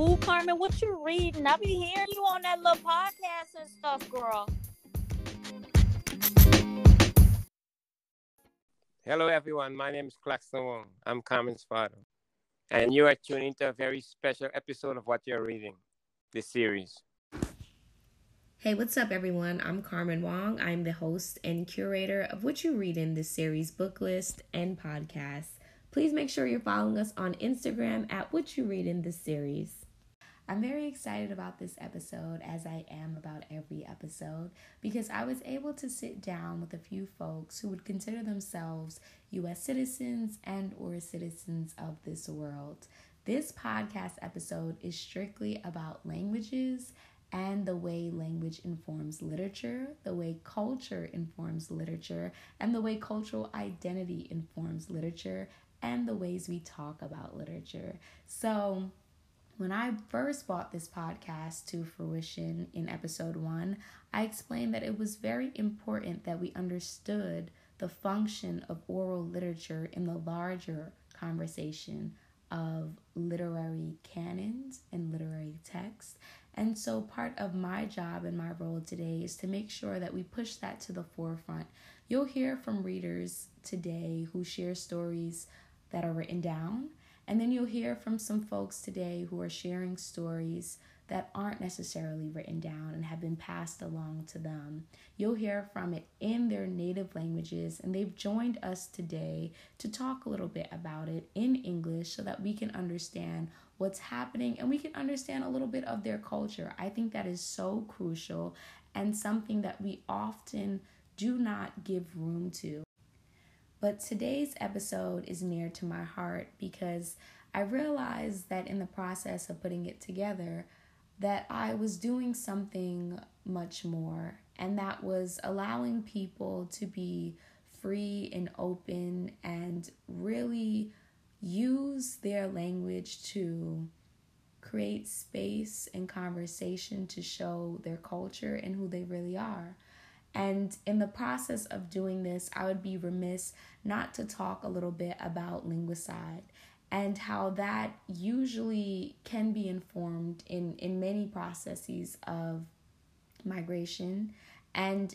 school, Carmen? What you reading? I be hearing you on that little podcast and stuff, girl. Hello, everyone. My name is Claxton Wong. I'm Carmen's father. And you are tuning to a very special episode of What You're Reading, this series. Hey, what's up, everyone? I'm Carmen Wong. I'm the host and curator of What You Read in this series book list and podcast. Please make sure you're following us on Instagram at What You Read in this series. I'm very excited about this episode, as I am about every episode, because I was able to sit down with a few folks who would consider themselves U.S. citizens and or citizens of this world. This podcast episode is strictly about languages and the way language informs literature, the way culture informs literature, and the way cultural identity informs literature, and the ways we talk about literature. So, when I first brought this podcast to fruition in episode one, I explained that it was very important that we understood the function of oral literature in the larger conversation of literary canons and literary texts and so, part of my job and my role today is to make sure that we push that to the forefront. You'll hear from readers today who share stories that are written down, and then you'll hear from some folks today who are sharing stories that aren't necessarily written down and have been passed along to them. You'll hear from it in their native languages, and they've joined us today to talk a little bit about it in English so that we can understand what's happening and we can understand a little bit of their culture. I think that is so crucial and something that we often do not give room to. But today's episode is near to my heart because I realized that in the process of putting it together, that I was doing something much more, and that was allowing people to be free and open and really use their language to create space and conversation to show their culture and who they really are. And in the process of doing this, I would be remiss not to talk a little bit about linguicide and how that usually can be informed in, in many processes of migration and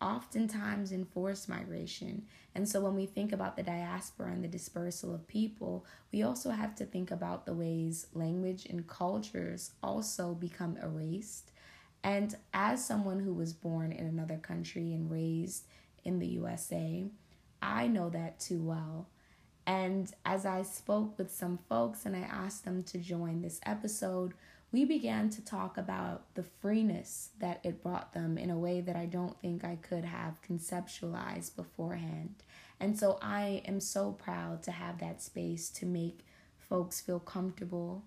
oftentimes in forced migration. And so when we think about the diaspora and the dispersal of people, we also have to think about the ways language and cultures also become erased. And as someone who was born in another country and raised in the USA, I know that too well. And as I spoke with some folks and I asked them to join this episode, we began to talk about the freeness that it brought them in a way that I don't think I could have conceptualized beforehand. And so I am so proud to have that space to make folks feel comfortable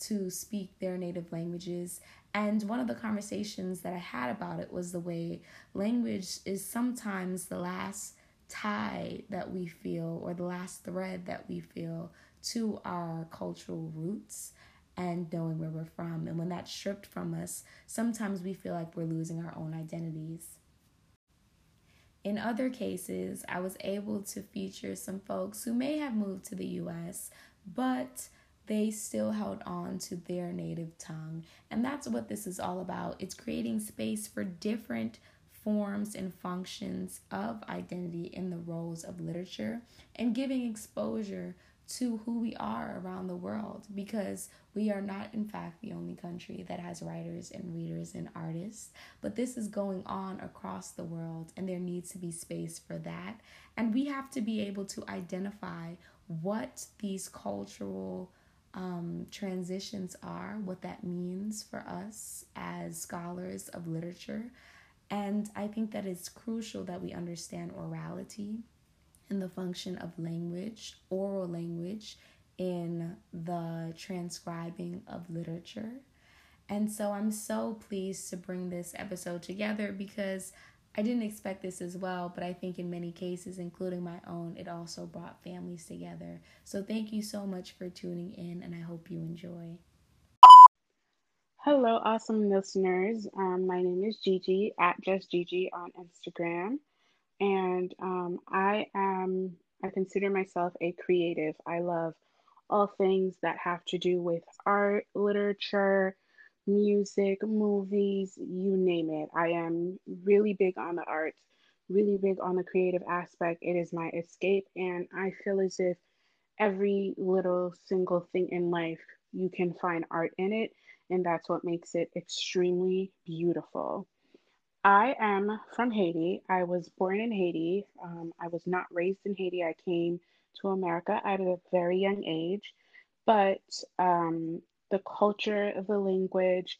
to speak their native languages. And one of the conversations that I had about it was the way language is sometimes the last tie that we feel or the last thread that we feel to our cultural roots and knowing where we're from. And when that's stripped from us, sometimes we feel like we're losing our own identities. In other cases, I was able to feature some folks who may have moved to the US, but they still held on to their native tongue. And that's what this is all about. It's creating space for different forms and functions of identity in the roles of literature and giving exposure to who we are around the world because we are not, in fact, the only country that has writers and readers and artists. But this is going on across the world, and there needs to be space for that. And we have to be able to identify what these cultural um, transitions are, what that means for us as scholars of literature, and I think that it's crucial that we understand orality and the function of language, oral language, in the transcribing of literature. And so I'm so pleased to bring this episode together because I didn't expect this as well, but I think in many cases, including my own, it also brought families together. So thank you so much for tuning in, and I hope you enjoy. Hello, awesome listeners. Um, my name is Gigi at Just Gigi on Instagram, and um, I am I consider myself a creative. I love all things that have to do with art, literature, music, movies, you name it. I am really big on the arts, really big on the creative aspect. It is my escape, and I feel as if every little single thing in life you can find art in it, and that's what makes it extremely beautiful. I am from Haiti. I was born in Haiti. Um, I was not raised in Haiti. I came to America at a very young age, but um, the culture, of the language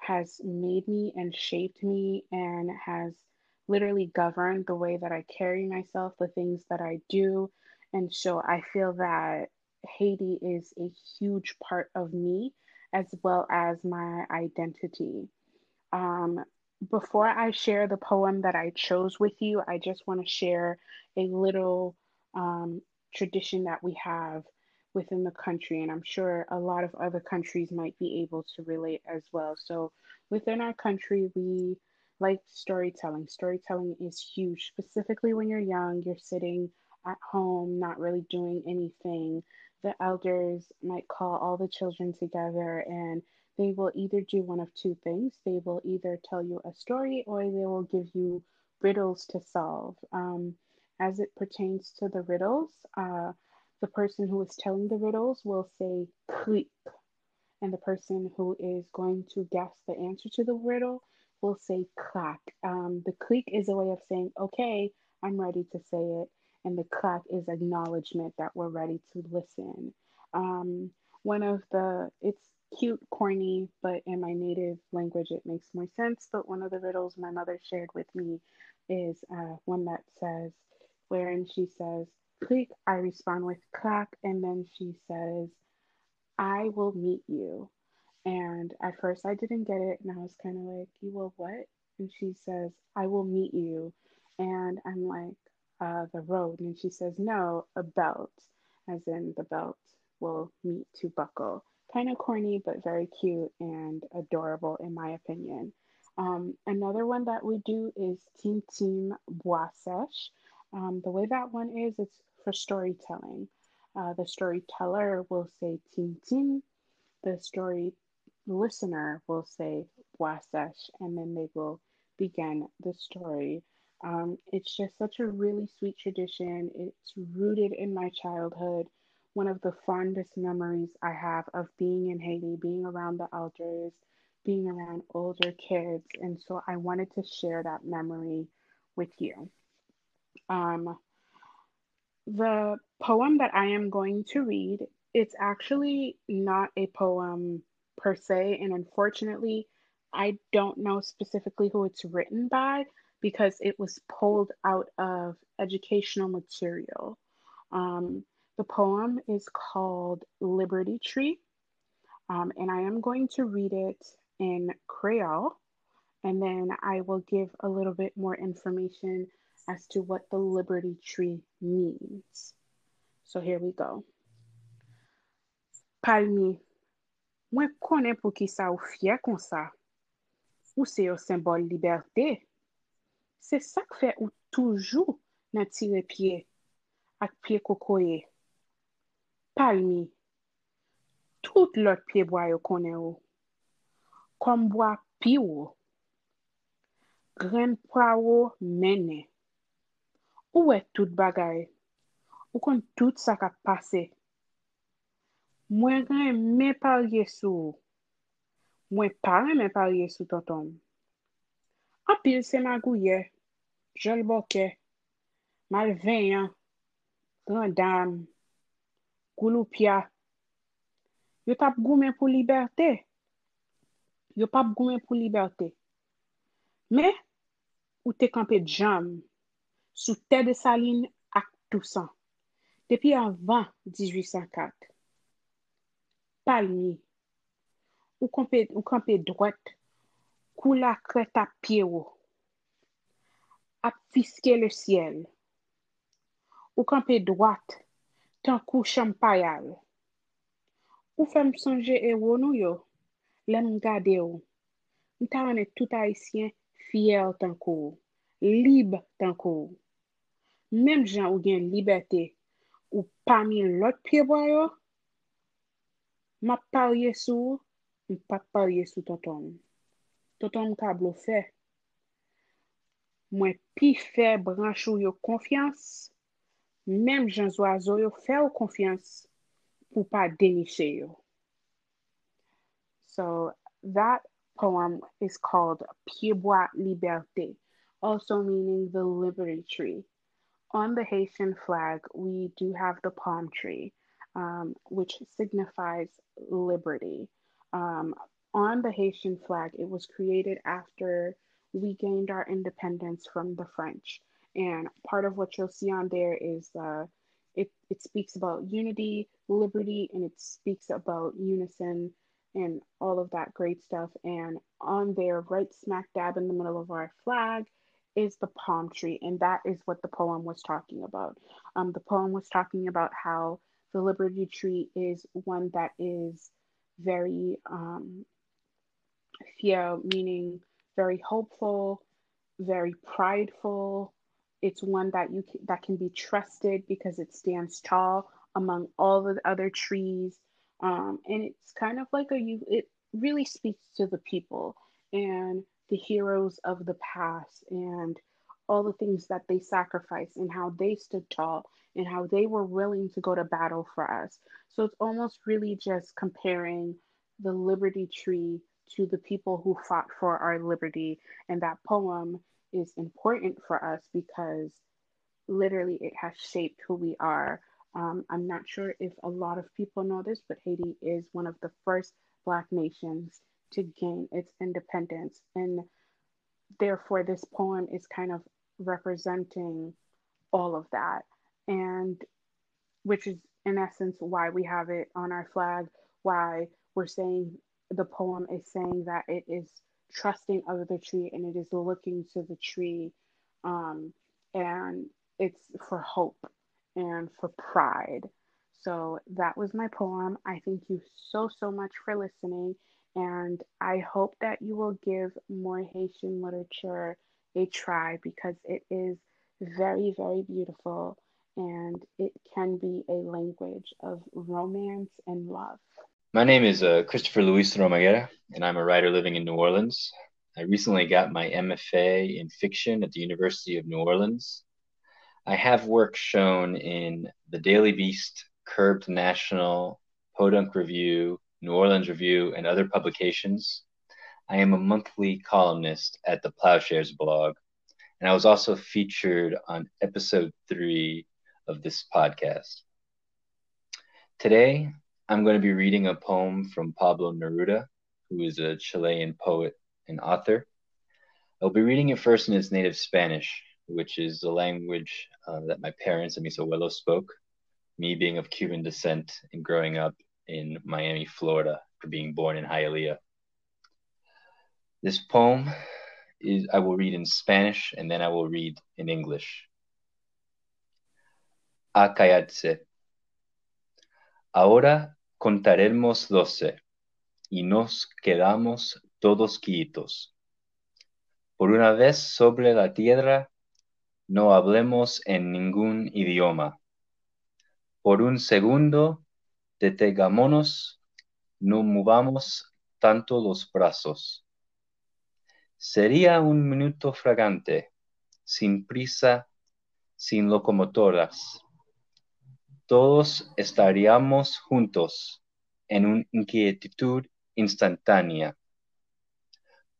has made me and shaped me and has literally governed the way that I carry myself, the things that I do. And so I feel that Haiti is a huge part of me as well as my identity. Um, before I share the poem that I chose with you, I just want to share a little um, tradition that we have within the country, and I'm sure a lot of other countries might be able to relate as well. So, within our country, we like storytelling. Storytelling is huge, specifically when you're young, you're sitting at home, not really doing anything. The elders might call all the children together and they will either do one of two things. They will either tell you a story or they will give you riddles to solve. Um, as it pertains to the riddles, uh, the person who is telling the riddles will say click, and the person who is going to guess the answer to the riddle will say clack. Um, the click is a way of saying, okay, I'm ready to say it, and the clack is acknowledgement that we're ready to listen. Um, one of the, it's cute, corny, but in my native language it makes more sense. But one of the riddles my mother shared with me is uh, one that says, wherein she says, click, I respond with clack, and then she says, I will meet you. And at first I didn't get it, and I was kind of like, You will what? And she says, I will meet you. And I'm like, uh, The road. And she says, No, a belt, as in the belt will meet to buckle. Kind of corny, but very cute and adorable, in my opinion. Um, another one that we do is Team Team Bois Sèche. Um, the way that one is, it's for storytelling. Uh, the storyteller will say "tin tin," the story listener will say "wasesh," and then they will begin the story. Um, it's just such a really sweet tradition. It's rooted in my childhood. One of the fondest memories I have of being in Haiti, being around the elders, being around older kids. And so I wanted to share that memory with you. Um, the poem that I am going to read, it's actually not a poem per se, and unfortunately, I don't know specifically who it's written by because it was pulled out of educational material. Um, the poem is called Liberty Tree, um, and I am going to read it in Creole, and then I will give a little bit more information as to what the Liberty Tree means. So here we go. Palmi, mwen konen pou ki sa ou fye kon sa. Ou se yo sembol liberté. Se sak fe ou toujou nan tire pie ak pie kokoye. Palmi, tout lot pie bwa yo konen ou. Kom bwa pi ou. Gren pra ou mene. ou e tout bagay, ou kon tout sa ka pase. Mwen gen men parye sou, mwen pare men parye sou tonton. Apil se magouye, jol boke, malvenyan, randam, gouloupia. Yo tap goumen pou liberte. Yo pap goumen pou liberte. Me, ou te kampe djam, sou tè de Saline ak tousan. depi anvan 1804. Palmi, ou kampe, ou kampe dwet, kou la kret ap pie ou, ap fiske le siel. Ou kampe dwet, tan kou champayal. Ou fem sonje e wonou yo, lem gade ou. Mta ane tout haisyen fiyer tan kou, lib tan kou. mem jan ou gen libertè ou pa mi lot prebwayo, ma parye sou, m pa parye sou toton. Toton ka blo fe. Mwen pi fe branchou yo konfians, mem jan zwa zo yo fe yo konfians, pou pa deniche yo. So, that poem is called Piebois Liberté, also meaning the Liberty Tree. On the Haitian flag, we do have the palm tree, um, which signifies liberty. Um, on the Haitian flag, it was created after we gained our independence from the French. And part of what you'll see on there is uh, it, it speaks about unity, liberty, and it speaks about unison and all of that great stuff. And on there, right smack dab in the middle of our flag, is the palm tree. And that is what the poem was talking about. Um, the poem was talking about how the Liberty Tree is one that is very um, fier, meaning very hopeful, very prideful. It's one that you can, that can be trusted because it stands tall among all the other trees um, and it's kind of like a you it really speaks to the people and the heroes of the past and all the things that they sacrificed and how they stood tall and how they were willing to go to battle for us. So it's almost really just comparing the Liberty Tree to the people who fought for our liberty. And that poem is important for us because literally it has shaped who we are um, I'm not sure if a lot of people know this, but Haiti is one of the first Black nations to gain its independence. And therefore, this poem is kind of representing all of that. And which is, in essence, why we have it on our flag, why we're saying the poem is saying that it is trusting of the tree and it is looking to the tree um, and it's for hope and for pride. So that was my poem. I thank you so, so much for listening. And I hope that you will give more Haitian literature a try because it is very, very beautiful and it can be a language of romance and love. My name is uh, Christopher Luis Romaguera, and I'm a writer living in New Orleans. I recently got my MFA in fiction at the University of New Orleans. I have work shown in the Daily Beast, Curbed National, Podunk Review, New Orleans Review, and other publications. I am a monthly columnist at the Ploughshares blog, and I was also featured on episode three of this podcast. Today, I'm going to be reading a poem from Pablo Neruda, who is a Chilean poet and author. I'll be reading it first in its native Spanish, which is the language uh, that my parents and mis abuelos spoke. Me being of Cuban descent and growing up in Miami, Florida, for being born in Hialeah. This poem is I will read in Spanish and then I will read in English. Ah, A callarse. Ahora contaremos doce y nos quedamos todos quietos. Por una vez sobre la tierra no hablemos en ningún idioma. Por un segundo, detengámonos, no movamos tanto los brazos. Sería un minuto fragante, sin prisa, sin locomotoras. Todos estaríamos juntos en una inquietud instantánea.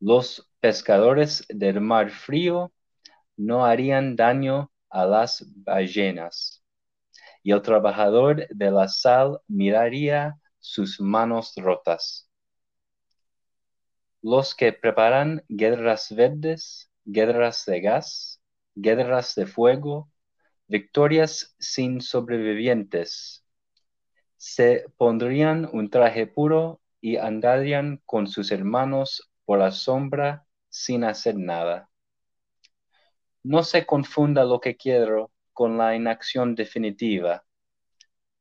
Los pescadores del mar frío no harían daño a las ballenas. Y el trabajador de la sal miraría sus manos rotas. Los que preparan guerras verdes, guerras de gas, guerras de fuego, victorias sin sobrevivientes, se pondrían un traje puro y andarían con sus hermanos por la sombra sin hacer nada. No se confunda lo que quiero con la inacción definitiva.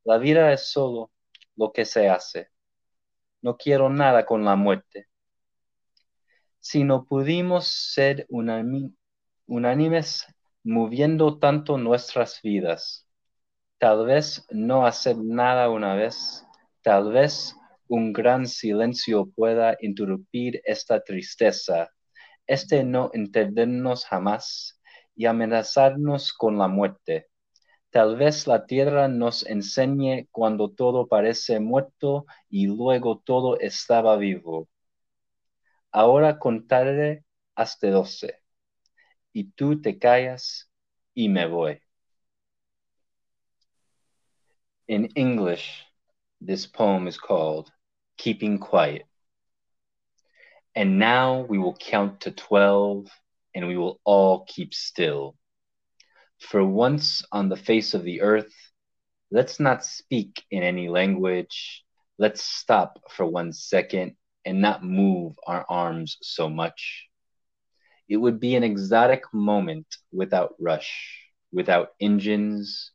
La vida es solo lo que se hace. No quiero nada con la muerte. Si no pudimos ser unánimes moviendo tanto nuestras vidas, tal vez no hacer nada una vez, tal vez un gran silencio pueda interrumpir esta tristeza, este no entendernos jamás y amenazarnos con la muerte. Tal vez la tierra nos enseñe cuando todo parece muerto y luego todo estaba vivo. Ahora contaré hasta doce, y tú te callas y me voy. In English, this poem is called Keeping Quiet. And now we will count to 12 and we will all keep still. For once on the face of the earth, let's not speak in any language. Let's stop for one second and not move our arms so much. It would be an exotic moment without rush, without engines.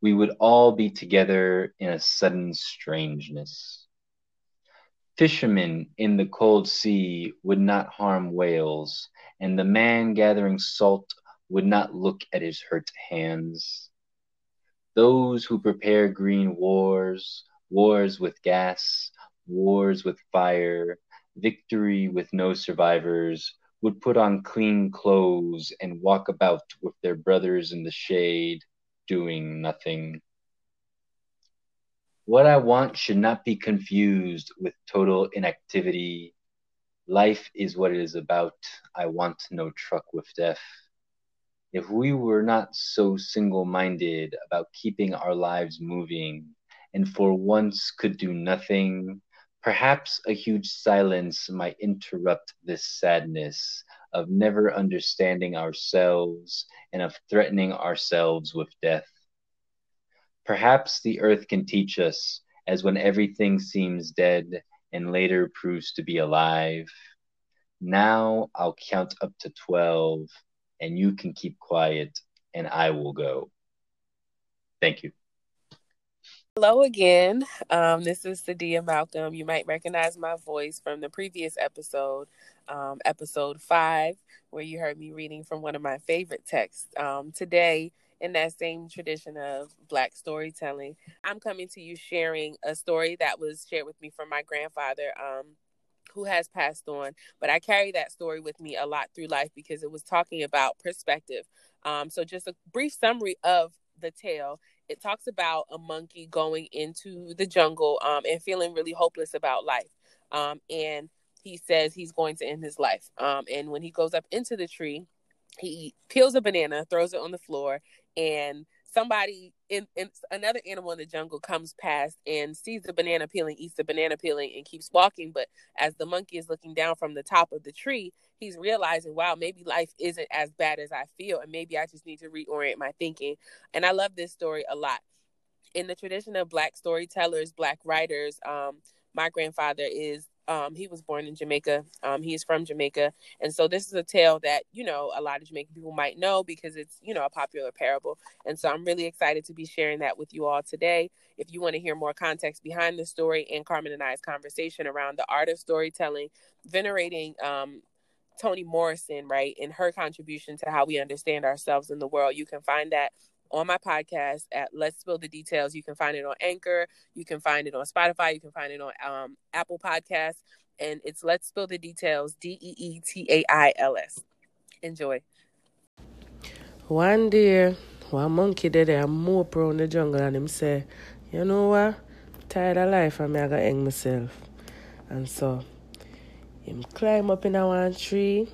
We would all be together in a sudden strangeness. Fishermen in the cold sea would not harm whales, and the man gathering salt would not look at his hurt hands. Those who prepare green wars, wars with gas, wars with fire, victory with no survivors, would put on clean clothes and walk about with their brothers in the shade, doing nothing. What I want should not be confused with total inactivity. Life is what it is about. I want no truck with death. If we were not so single minded about keeping our lives moving and for once could do nothing, perhaps a huge silence might interrupt this sadness of never understanding ourselves and of threatening ourselves with death. Perhaps the earth can teach us, as when everything seems dead and later proves to be alive. Now I'll count up to 12 and you can keep quiet and I will go. Thank you. Hello again. Um, this is Sadiyah Malcolm. You might recognize my voice from the previous episode, um, episode five, where you heard me reading from one of my favorite texts. Um, today, in that same tradition of Black storytelling, I'm coming to you sharing a story that was shared with me from my grandfather. Um, who has passed on, but I carry that story with me a lot through life because it was talking about perspective. Um, so, just a brief summary of the tale it talks about a monkey going into the jungle um, and feeling really hopeless about life. Um, and he says he's going to end his life. Um, and when he goes up into the tree, he peels a banana, throws it on the floor, and somebody in, in, another animal in the jungle comes past and sees the banana peeling, eats the banana peeling, and keeps walking. But as the monkey is looking down from the top of the tree, he's realizing, wow, maybe life isn't as bad as I feel, and maybe I just need to reorient my thinking. And I love this story a lot. In the tradition of Black storytellers, Black writers, um, my grandfather is um, he was born in Jamaica. Um, is from Jamaica. And so this is a tale that, you know, a lot of Jamaican people might know because it's, you know, a popular parable. And so I'm really excited to be sharing that with you all today. If you want to hear more context behind the story and Carmen and I's conversation around the art of storytelling, venerating um, Toni Morrison, right, and her contribution to how we understand ourselves in the world, you can find that on my podcast at Let's Spill the Deetails. You can find it on Anchor, you can find it on Spotify, you can find it on um, Apple Podcasts, and it's Let's Spill the Deetails, D E E T A I L S. Enjoy. One day, one monkey did a mope around the jungle and him say, You know what? tired of life and me I gotta hang myself. And so him climb up in a one tree,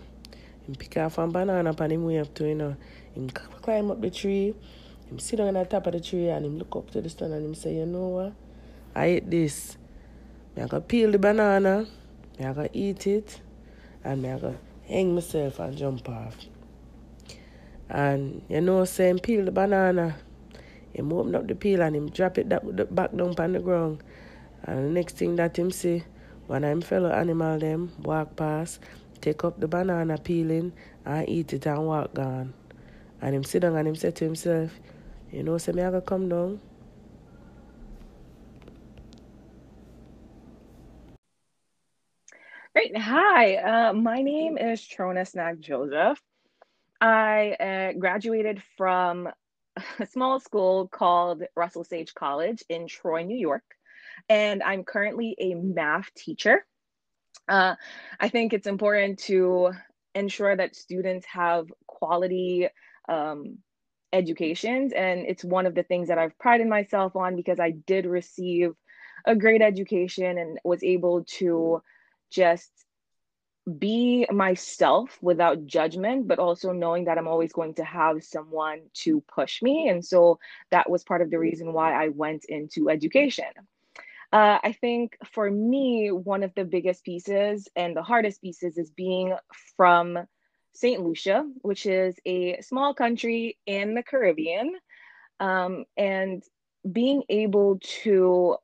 him pick off one banana and him way up to you know. Him climb up the tree, him sit down on the top of the tree and him look up to the sun and him say, you know what? I eat this. Me I go peel the banana, me I go eat it, and me I go hang myself and jump off. And you know, say him peel the banana, him open up the peel and him drop it back down on the ground. And the next thing that him see, of him fellow animal them walk past, take up the banana peeling and eat it and walk gone. And him sit down and him say to himself, you know, say me I come down. Great. Hi, uh, my name is Trona Cenac Joseph. I uh, graduated from a small school called Russell Sage College in Troy, New York. and I'm currently a math teacher. Uh, I think it's important to ensure that students have quality um, educations, and it's one of the things that I've prided myself on because I did receive a great education and was able to just be myself without judgment, but also knowing that I'm always going to have someone to push me. And so that was part of the reason why I went into education. Uh, I think for me, one of the biggest pieces and the hardest pieces is being from St. Lucia, which is a small country in the Caribbean, um, and being able to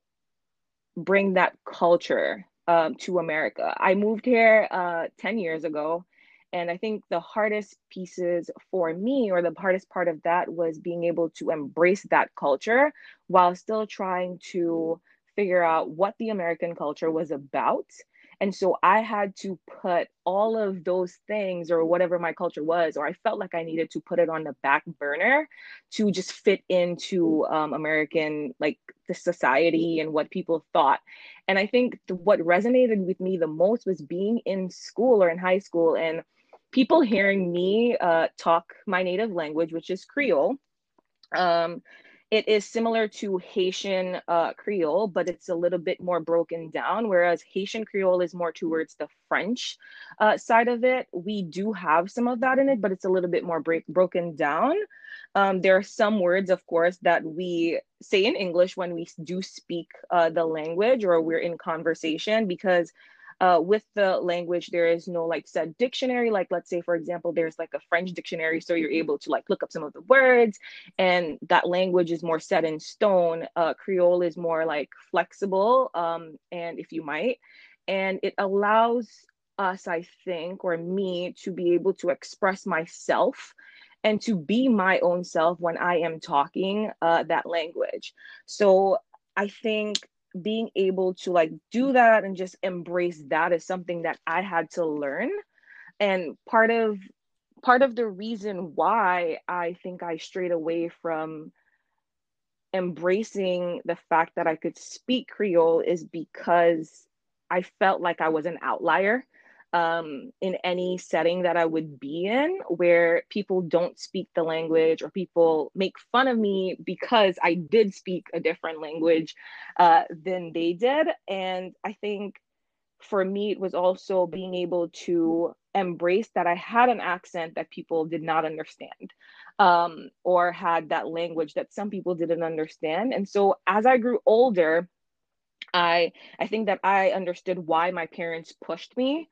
bring that culture um, to America. I moved here uh, 10 years ago. And I think the hardest pieces for me, or the hardest part of that, was being able to embrace that culture while still trying to figure out what the American culture was about and so I had to put all of those things or whatever my culture was, or I felt like I needed to put it on the back burner to just fit into um, American, like the society and what people thought. And I think what resonated with me the most was being in school or in high school and people hearing me uh, talk my native language, which is Creole. Um, it is similar to Haitian uh, Creole, but it's a little bit more broken down. Whereas Haitian Creole is more towards the French uh, side of it. We do have some of that in it, but it's a little bit more break- broken down. Um, there are some words, of course, that we say in English when we do speak uh, the language or we're in conversation because uh, with the language there is no like said dictionary. Like let's say for example there's like a french dictionary so you're able to like look up some of the words and that language is more set in stone. Uh, creole is more like flexible um, and if you might and it allows us i think or me to be able to express myself and to be my own self when i am talking uh, that language. So i think being able to like do that and just embrace that is something that I had to learn. And part of part of the reason why I think I strayed away from embracing the fact that I could speak Creole is because I felt like I was an outlier um, in any setting that I would be in where people don't speak the language or people make fun of me because I did speak a different language uh, than they did. And I think for me, it was also being able to embrace that I had an accent that people did not understand um, or had that language that some people didn't understand. And so as I grew older, I I think that I understood why my parents pushed me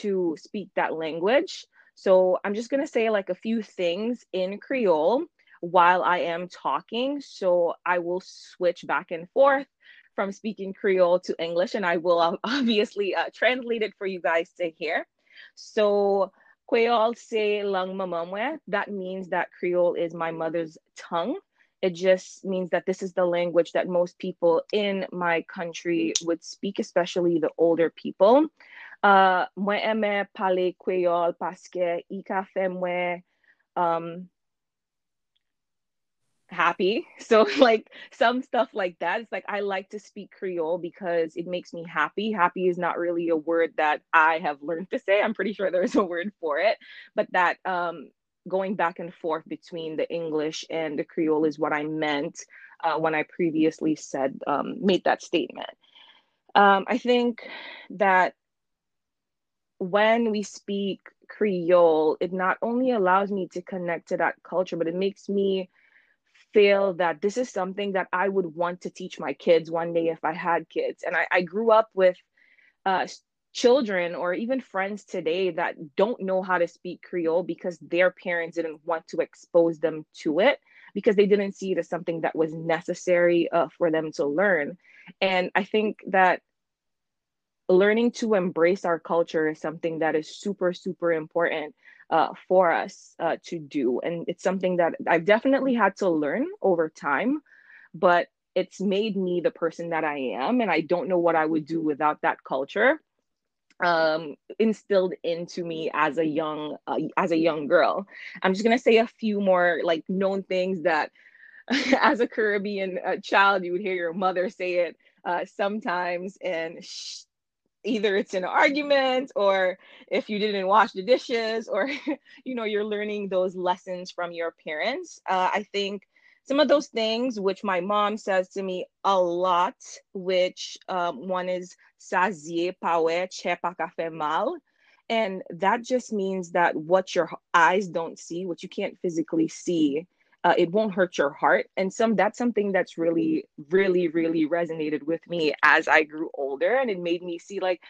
to speak that language. So I'm just going to say like a few things in Creole while I am talking. So I will switch back and forth from speaking Creole to English, and I will obviously uh, translate it for you guys to hear. So, Creole say lang mamamwe, that means that Creole is my mother's tongue. It just means that this is the language that most people in my country would speak, especially the older people. Uh, mwen eme pale kweyol paske i ka fe mwen um, happy. So like some stuff like that. It's like I like to speak Creole because it makes me happy. Happy is not really a word that I have learned to say. I'm pretty sure there's a word for it, but that um, going back and forth between the English and the Creole is what I meant uh, when I previously said um, made that statement. Um, I think that when we speak Creole, it not only allows me to connect to that culture, but it makes me feel that this is something that I would want to teach my kids one day if I had kids. And I, I grew up with uh, children or even friends today that don't know how to speak Creole because their parents didn't want to expose them to it because they didn't see it as something that was necessary uh, for them to learn. And I think that learning to embrace our culture is something that is super super important uh, for us uh, to do. And it's something that i've definitely had to learn over time but it's made me the person that i am and i don't know what i would do without that culture um, instilled into me as a young uh, as a young girl. I'm just going to say a few more like known things that as a Caribbean uh, child, you would hear your mother say it uh, sometimes, and sh- either it's an argument or if you didn't wash the dishes or you know you're learning those lessons from your parents. Uh, i think some of those things which my mom says to me a lot which um, one is sazier pawe chepa cafe mal. And that just means that what your eyes don't see what you can't physically see uh, it won't hurt your heart. And some that's something that's really really really resonated with me as i grew older. And it made me see like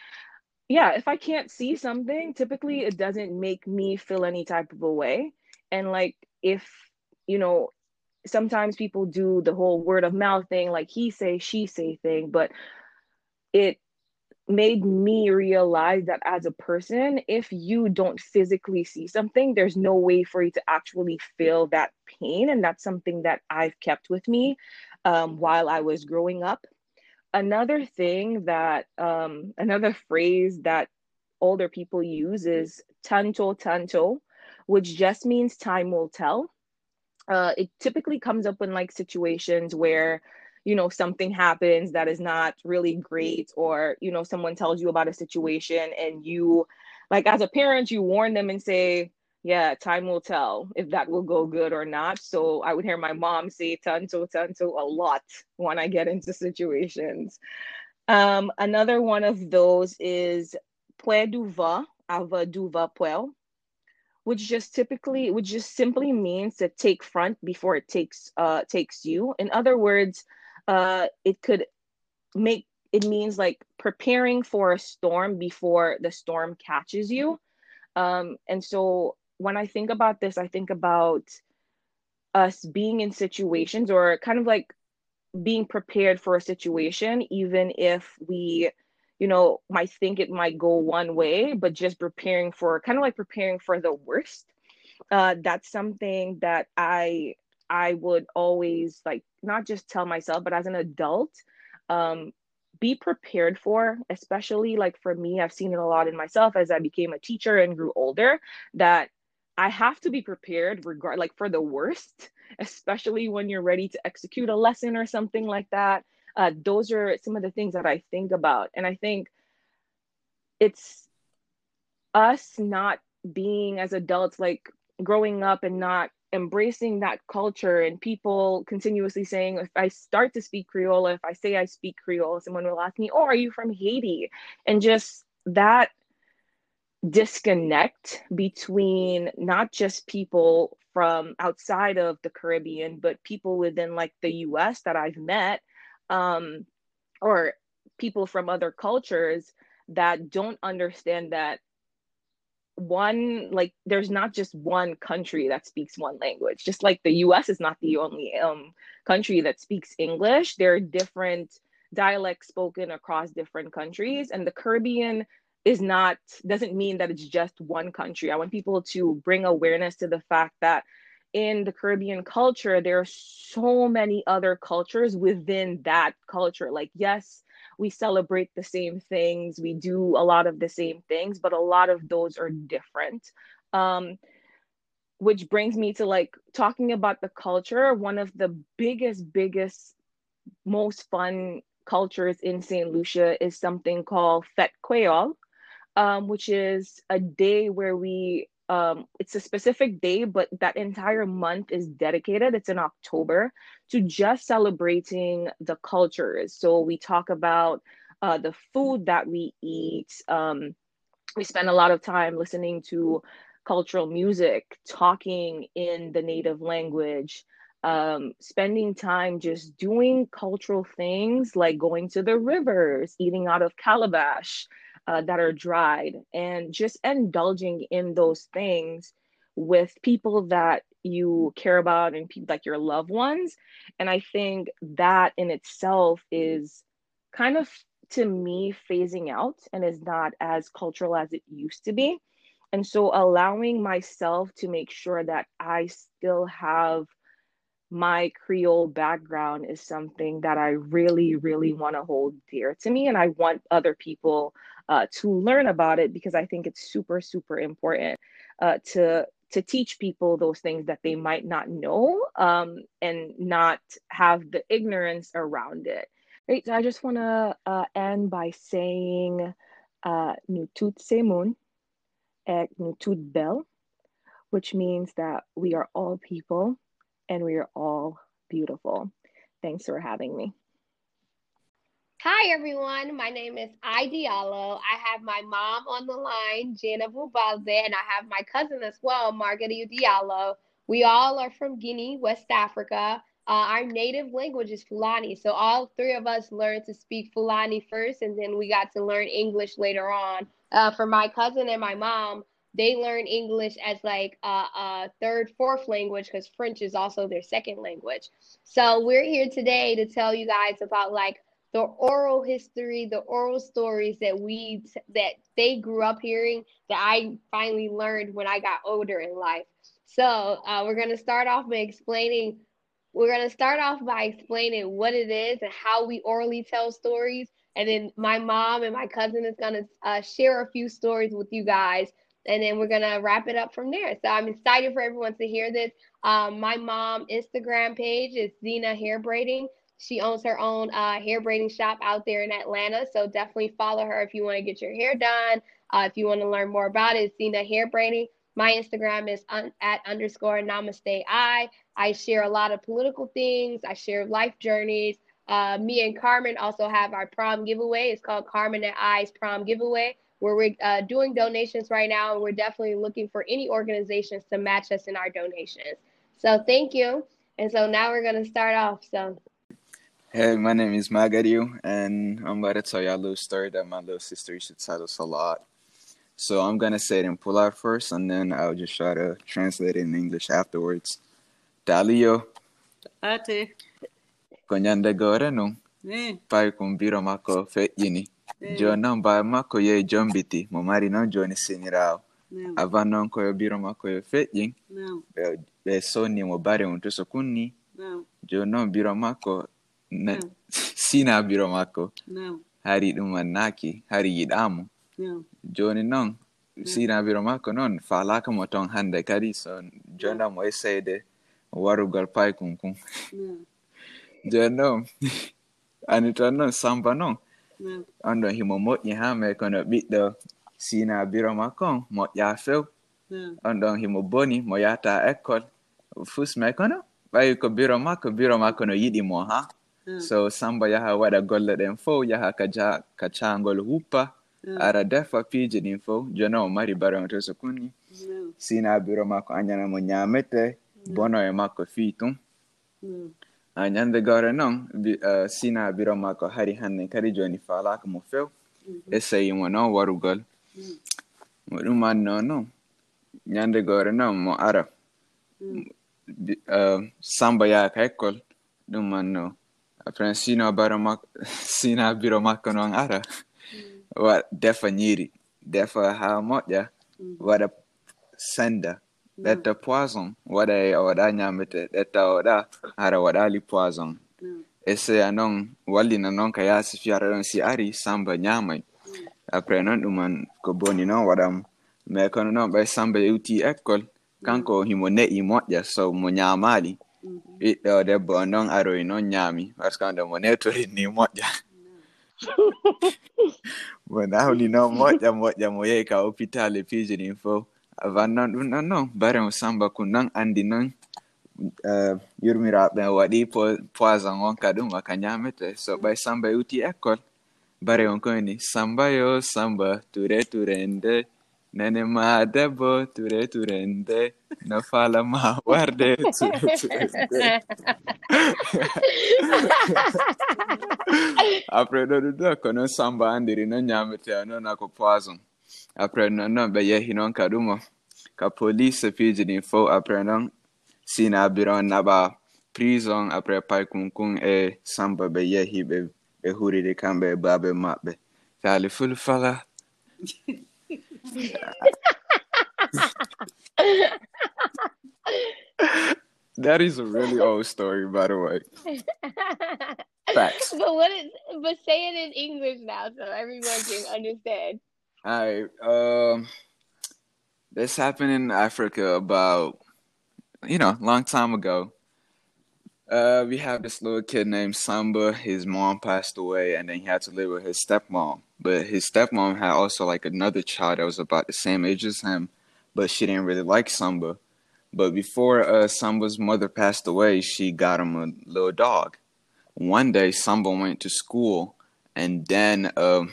yeah if i can't see something typically it doesn't make me feel any type of a way. And like if you know sometimes people do the whole word of mouth thing like he say she say thing but it made me realize that as a person, if you don't physically see something, there's no way for you to actually feel that pain. And that's something that I've kept with me um, while I was growing up. Another thing that, um, another phrase that older people use is tanto tanto, which just means time will tell. Uh, it typically comes up in like situations where you know something happens that is not really great or you know someone tells you about a situation and you like as a parent you warn them and say yeah time will tell if that will go good or not. So i would hear my mom say tanto tanto a lot when i get into situations. Um, another one of those is pueduva ava duva puel which just typically which just simply means to take front before it takes uh takes you. In other words uh, it could make it means like preparing for a storm before the storm catches you. Um, and so when I think about this, I think about us being in situations or kind of like being prepared for a situation, even if we, you know, might think it might go one way, but just preparing for kind of like preparing for the worst. Uh, that's something that I I would always like not just tell myself, but as an adult, um, be prepared for, especially like for me, I've seen it a lot in myself as I became a teacher and grew older that I have to be prepared regard like for the worst, especially when you're ready to execute a lesson or something like that. Uh, those are some of the things that I think about. And I think it's us not being as adults, like growing up and not embracing that culture and people continuously saying if i start to speak creole if i say i speak creole someone will ask me oh are you from haiti? And just that disconnect between not just people from outside of the caribbean but people within like the us that i've met um, or people from other cultures that don't understand that one like there's not just one country that speaks one language. Just like the us is not the only um, country that speaks english. There are different dialects spoken across different countries and the caribbean is not doesn't mean that it's just one country. I want people to bring awareness to the fact that in the caribbean culture there are so many other cultures within that culture. Like yes we celebrate the same things, we do a lot of the same things, but a lot of those are different. Um, which brings me to like talking about the culture. One of the biggest, biggest, most fun cultures in St. Lucia is something called Fête Creole, um, which is a day where we um, it's a specific day, but that entire month is dedicated. It's in October to just celebrating the cultures. So we talk about uh, the food that we eat. Um, we spend a lot of time listening to cultural music, talking in the native language, um, spending time just doing cultural things like going to the rivers, eating out of calabash, uh, that are dried and just indulging in those things with people that you care about and people like your loved ones and i think that in itself is kind of to me phasing out and is not as cultural as it used to be and so allowing myself to make sure that i still have my Creole background is something that I really, really want to hold dear to me. And I want other people uh, to learn about it because I think it's super, super important uh, to to teach people those things that they might not know um, and not have the ignorance around it. Right. So I just want to uh, end by saying uh, Nutut Semun et Nutut Bel, which means that we are all people and we are all beautiful. Thanks for having me. Hi, everyone. My name is Aye Diallo. I have my mom on the line, Dienabou Balde, and I have my cousin as well, Magariou Diallo. We all are from Guinea, West Africa. Uh, our native language is Fulani. So all three of us learned to speak Fulani first, and then we got to learn English later on. Uh, for my cousin and my mom, they learn English as like a, a third, fourth language because French is also their second language. So we're here today to tell you guys about like the oral history, the oral stories that we that they grew up hearing that I finally learned when I got older in life. So uh, we're gonna start off by explaining. We're gonna start off by explaining what it is and how we orally tell stories, and then my mom and my cousin is gonna uh, share a few stories with you guys, and then we're gonna wrap it up from there. So I'm excited for everyone to hear this. Um, my mom Instagram page is Zena Hair Braiding. She owns her own uh, hair braiding shop out there in Atlanta. So definitely follow her if you want to get your hair done. Uh, if you want to learn more about it, Zena Hair Braiding. My Instagram is un- at underscore namaste I. I share a lot of political things. I share life journeys. Uh, me and Carmen also have our prom giveaway. It's called Carmen and I's prom giveaway, where we're uh, doing donations right now, and we're definitely looking for any organizations to match us in our donations. So thank you. And so now we're gonna start off. So Hey, my name is Magariou, and I'm about to tell you a little story that my little sister used to tell us a lot. So I'm gonna say it in Pular first, and then I'll just try to translate it in English afterwards. Dalio, Ate. konyande gore no, Eh. pai kumbiro mako fe yini. Jo non ba mako ye jombiti, mo mari non joni sinirao. No. Ava non ko yo biro mako yo fe yin, No. be be soni mo bare un tuso kunni. No. Jo non biro mako. sina biro mako. No. Hari ɗum wannaki, hari yiɗamo. No. joni noon sinabiro makko noon falaka mo ton hande kadi so jonda mo essayde warugol paykum kum No. joni noon ani ton noon samba noon No. on ɗon himo moƴƴi ha mai kono ɓiɗɗo sinabiro makko on moƴƴa few No. on ɗon himo boni mo yahata école fus mai kono ɓawi ko biro makko biro makko no yiɗi mo ha No. So samba yaha waɗa golle ɗen fof yaha ka ja ka cangol huppa No. ara defa piiji ɗin fof joni o mari bare on to so kunni No. sina biro makko anyana mo ñamete bono e makko fii tun No. a ñande gore noon bi- eh, sina biro makko hari hande kadi joni falaka mo few essayimo noon warugol mo ɗum anno noon ñande gore noon mo ara. Bi- eh, samba yaha ka école ɗum anno après sino bara makko sina biro makko noon ara. Mm. Wa defa ñiiri defa ha moƴƴa mm. waɗa senda mm. ɗetta poison waɗa e oɗa ñamete ɗetta oɗa waɗa hara waɗali poison. Essaya noon wallina noon ka yaasi fiyata ɗon si ari samba ñamay après noon ɗuman ko boni noon waɗam. Mais kono noon ɓay samba yewti école kanko himo ne'i moƴƴa so mo ñamali ɓiɗɗo debbo on noon aroy noon ñaami par ce que onde mo netori ni moƴƴa mo nawli noon moƴƴa moƴƴa mo yehi ka hôpital e piiji ɗin fof avant noon ɗum ɗon noon bare mo samba kum noon andi noon uh, yurmiraɓe waɗi po- poison on ka ɗum aka ñamete so ɓay samba yewti école bare on koyni samba yo samba ture turende. nene Nenemada bo, ture turende, não fala mal, guarde, ture turende. Apre do do do, kono samba andiri, no não na nakopwazo. Apre não no, beye hinon kadumo. Ka polise de info, apre non, na abiron naba prison, apre pai kung e samba beijeiro be be huri de kambe, babe mabe. Tali fulu fala. that is a really old story by the way Facts. but what is but say it in English now so everyone can understand. Alright, um, This happened in Africa about, you know, long time ago. Uh, we have this little kid named Samba. His mom passed away, and then he had to live with his stepmom. But his stepmom had also like another child that was about the same age as him, but she didn't really like Samba. But before uh, Samba's mother passed away, she got him a little dog. One day, Samba went to school, and then uh,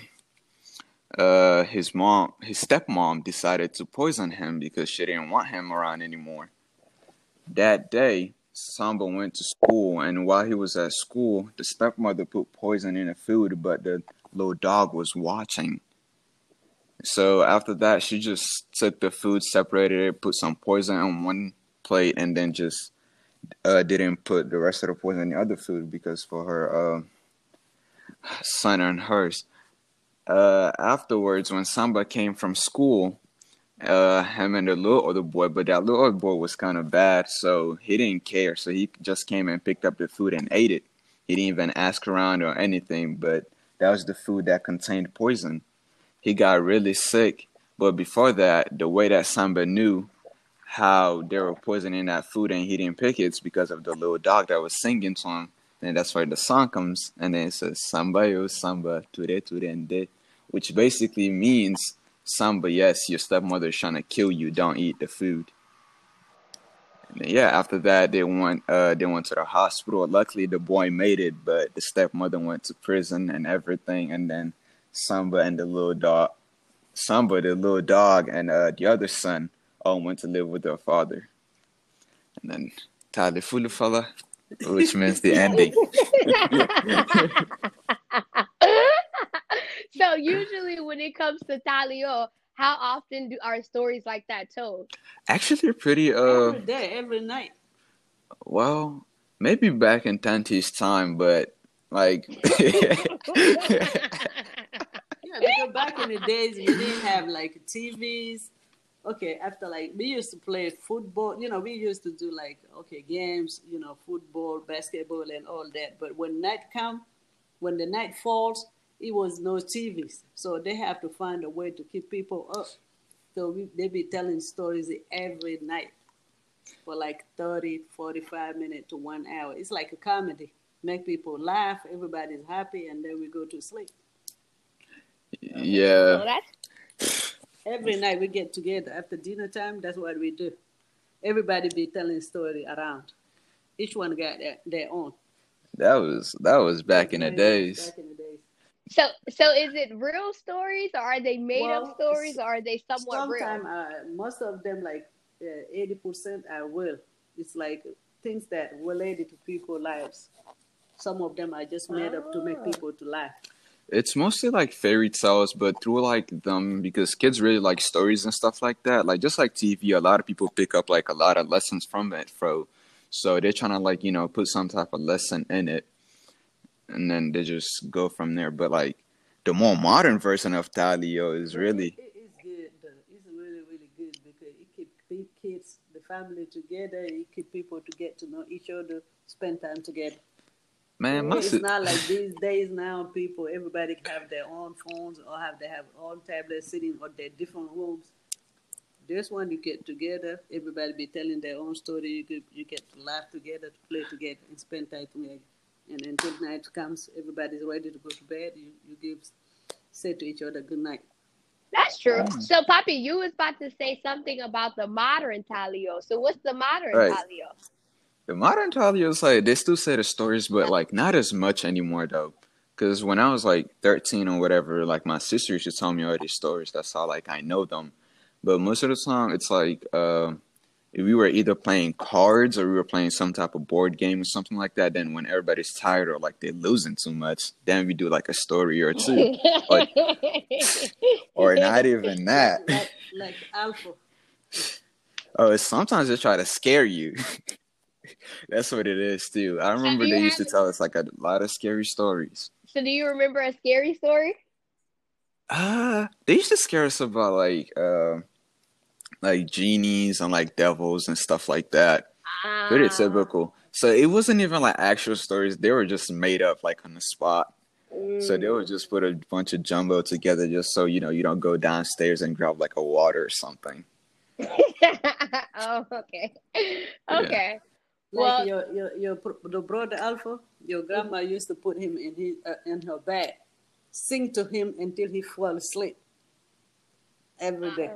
uh, his mom, his stepmom, decided to poison him because she didn't want him around anymore. That day, Samba went to school, and while he was at school, the stepmother put poison in the food, but the little dog was watching. So after that, she just took the food, separated it, put some poison on one plate, and then just uh, didn't put the rest of the poison in the other food because for her uh, son and hers. Uh, afterwards, when Samba came from school, uh, him and the little other boy, but that little other boy was kind of bad, so he didn't care. So he just came and picked up the food and ate it. He didn't even ask around or anything, but that was the food that contained poison. He got really sick, but before that, the way that Samba knew how they were poisoning that food and he didn't pick it, it's because of the little dog that was singing to him. And that's why the song comes, and then it says Samba yo Samba ture ture ende, which basically means Samba, yes, your stepmother is trying to kill you. Don't eat the food. And then, yeah, after that, they went. Uh, they went to the hospital. Luckily, the boy made it, but the stepmother went to prison and everything. And then Samba and the little dog, Samba, the little dog, and uh, the other son all went to live with their father. And then Tali Fulufala, which means the ending. so usually when it comes to Talio, how often do our stories like that told? Actually, pretty. Uh, every day, every night. well, maybe back in Tanti's time, but like. Yeah, because back in the days, we didn't have like TVs. Okay, after like we used to play football, you know, we used to do like okay games, you know, football, basketball, and all that. But when night come, when the night falls, it was no TVs, so they have to find a way to keep people up. So we, they be telling stories every night for like 30, 45 minutes to one hour. It's like a comedy. Make people laugh, everybody's happy, and then we go to sleep. yeah. Well, Every night we get together after dinner time. That's what we do. Everybody be telling story around. Each one got their, their own. That was that was back in the days. Back in the days. So. So is it real stories, or are they made Well, up stories, or are they somewhat real? Sometimes uh, most of them, like eighty percent, are real. It's like things that related to people's lives. Some of them are just made up to make Ah. people to laugh. It's mostly like fairy tales, but through like them because kids really like stories and stuff like that. Like just like TV, a lot of people pick up like a lot of lessons from it, bro. So they're trying to like you know put some type of lesson in it, and then they just go from there. But like the more modern version of Talio is really It is good. Though. It's really, really good because it keep pe- kids, the family together. It keep people to get to know each other, spend time together. man. It's si- not like these days now. People, everybody have their own phones or have they have own tablets sitting on their different rooms. This one you get together, everybody be telling their own story. You get you get to laugh together, to play together, and spend time together. And until night comes, everybody's ready to go to bed. You you give say to each other good night. That's true. So, Poppy, you was about to say something about the modern Talio. So, what's the modern Right. Talio? The modern Talios, like they still say the stories, but like not as much anymore though. Cause when I was like thirteen or whatever, like my sister used to tell me all these stories. That's how like I know them. But most of the time, it's like uh, if we were either playing cards or we were playing some type of board game or something like that. Then when everybody's tired or like they're losing too much, then we do like a story or two, or, or not even that. Like like alpha. Oh, sometimes they try to scare you. That's what it is too. I remember they used to tell us like a lot of scary stories. so, do you remember a scary story? Uh they used to scare us about like uh like genies and like devils and stuff like that. Pretty Ah. typical. So it wasn't even like actual stories. They were just made up like on the spot. So they would just put a bunch of jumbo together just so you know you don't go downstairs and grab like a water or something. oh, okay. Okay. Like Well- your, your your the brother Alpha, your grandma used to put him in his uh, in her bed, sing to him until he fell asleep. Every day.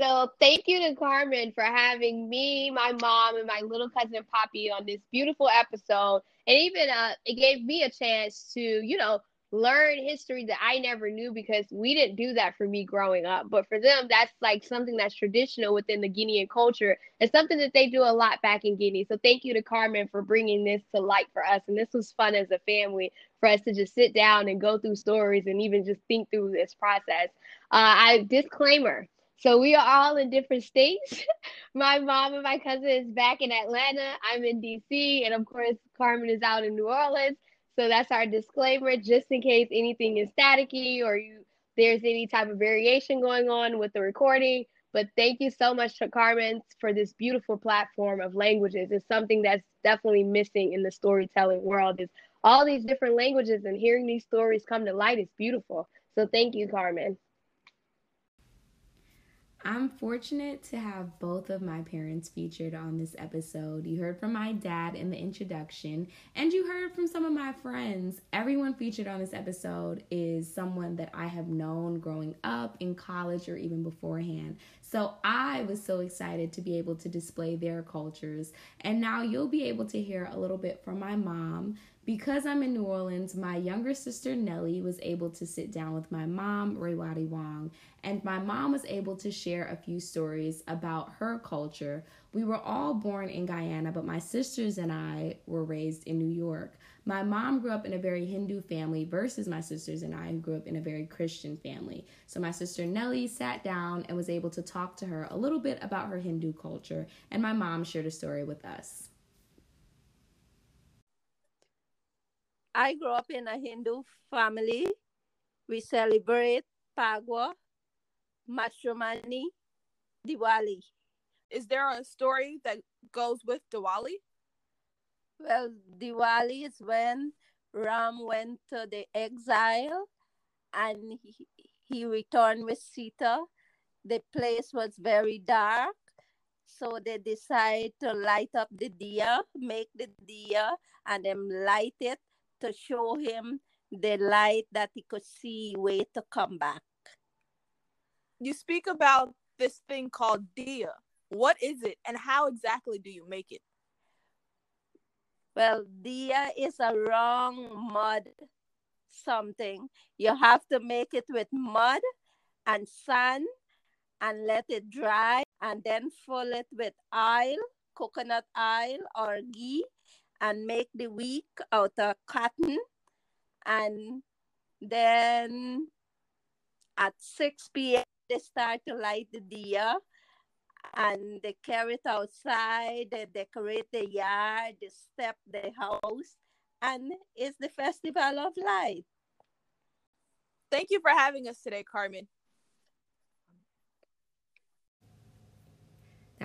So thank you to Carmen for having me, my mom, and my little cousin Poppy on this beautiful episode. And even uh, it gave me a chance to, you know, learn history that I never knew because we didn't do that for me growing up. But for them, that's like something that's traditional within the Guinean culture and something that they do a lot back in Guinea. So thank you to Carmen for bringing this to light for us. And this was fun as a family for us to just sit down and go through stories and even just think through this process. Uh, I disclaimer. So we are all in different states. my mom and my cousin is back in Atlanta. I'm in DC, and of course Carmen is out in New Orleans. So that's our disclaimer, just in case anything is staticky or you there's any type of variation going on with the recording. But thank you so much to Carmen for this beautiful platform of languages. It's something that's definitely missing in the storytelling world. Is all these different languages and hearing these stories come to light is beautiful. So thank you, Carmen. I'm fortunate to have both of my parents featured on this episode. You heard from my dad in the introduction, and you heard from some of my friends. Everyone featured on this episode is someone that I have known growing up in college or even beforehand. So I was so excited to be able to display their cultures. And now you'll be able to hear a little bit from my mom. Because I'm in New Orleans, my younger sister Nellie was able to sit down with my mom, Raywattie Wong, and my mom was able to share a few stories about her culture. We were all born in Guyana, but my sisters and I were raised in New York. My mom grew up in a very Hindu family versus my sisters and I, who grew up in a very Christian family. So my sister Nellie sat down and was able to talk to her a little bit about her Hindu culture, and my mom shared a story with us. I grew up in a Hindu family. We celebrate Pagwa, Mashramani, Diwali. Is there a story that goes with Diwali? Well, Diwali is when Ram went to the exile and he, he returned with Sita. The place was very dark, so they decide to light up the diya, make the diya, and then light it to show him the light that he could see way to come back. You speak about this thing called diya. What is it and how exactly do you make it? Well, diya is a wrong mud something. You have to make it with mud and sand and let it dry and then fill it with oil, coconut oil or ghee and make the week out of cotton and then at 6 p.m. they start to light the diya and they carry it outside, they decorate the yard, they step the house, and it's the festival of light. Thank you for having us today, Carmen.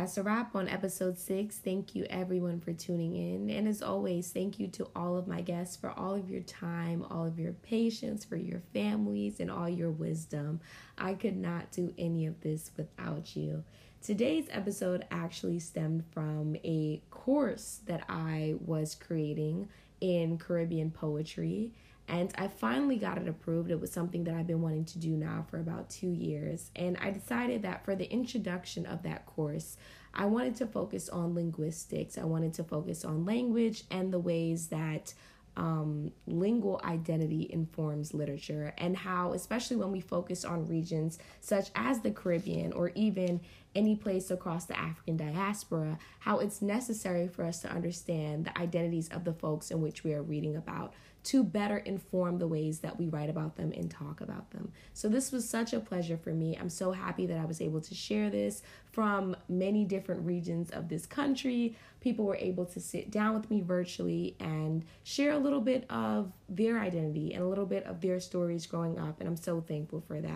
That's a wrap on episode six. Thank you, everyone, for tuning in. And as always, thank you to all of my guests for all of your time, all of your patience, for your families, and all your wisdom. I could not do any of this without you. Today's episode actually stemmed from a course that I was creating in Caribbean poetry. And I finally got it approved. It was something that I've been wanting to do now for about two years. And I decided that for the introduction of that course, I wanted to focus on linguistics. I wanted to focus on language and the ways that um, lingual identity informs literature, and how, especially when we focus on regions such as the Caribbean or even any place across the African diaspora, how it's necessary for us to understand the identities of the folks in which we are reading about to better inform the ways that we write about them and talk about them. So, this was such a pleasure for me. I'm so happy that I was able to share this from many different regions of this country. People were able to sit down with me virtually and share a little bit of their identity and a little bit of their stories growing up. And I'm so thankful for that.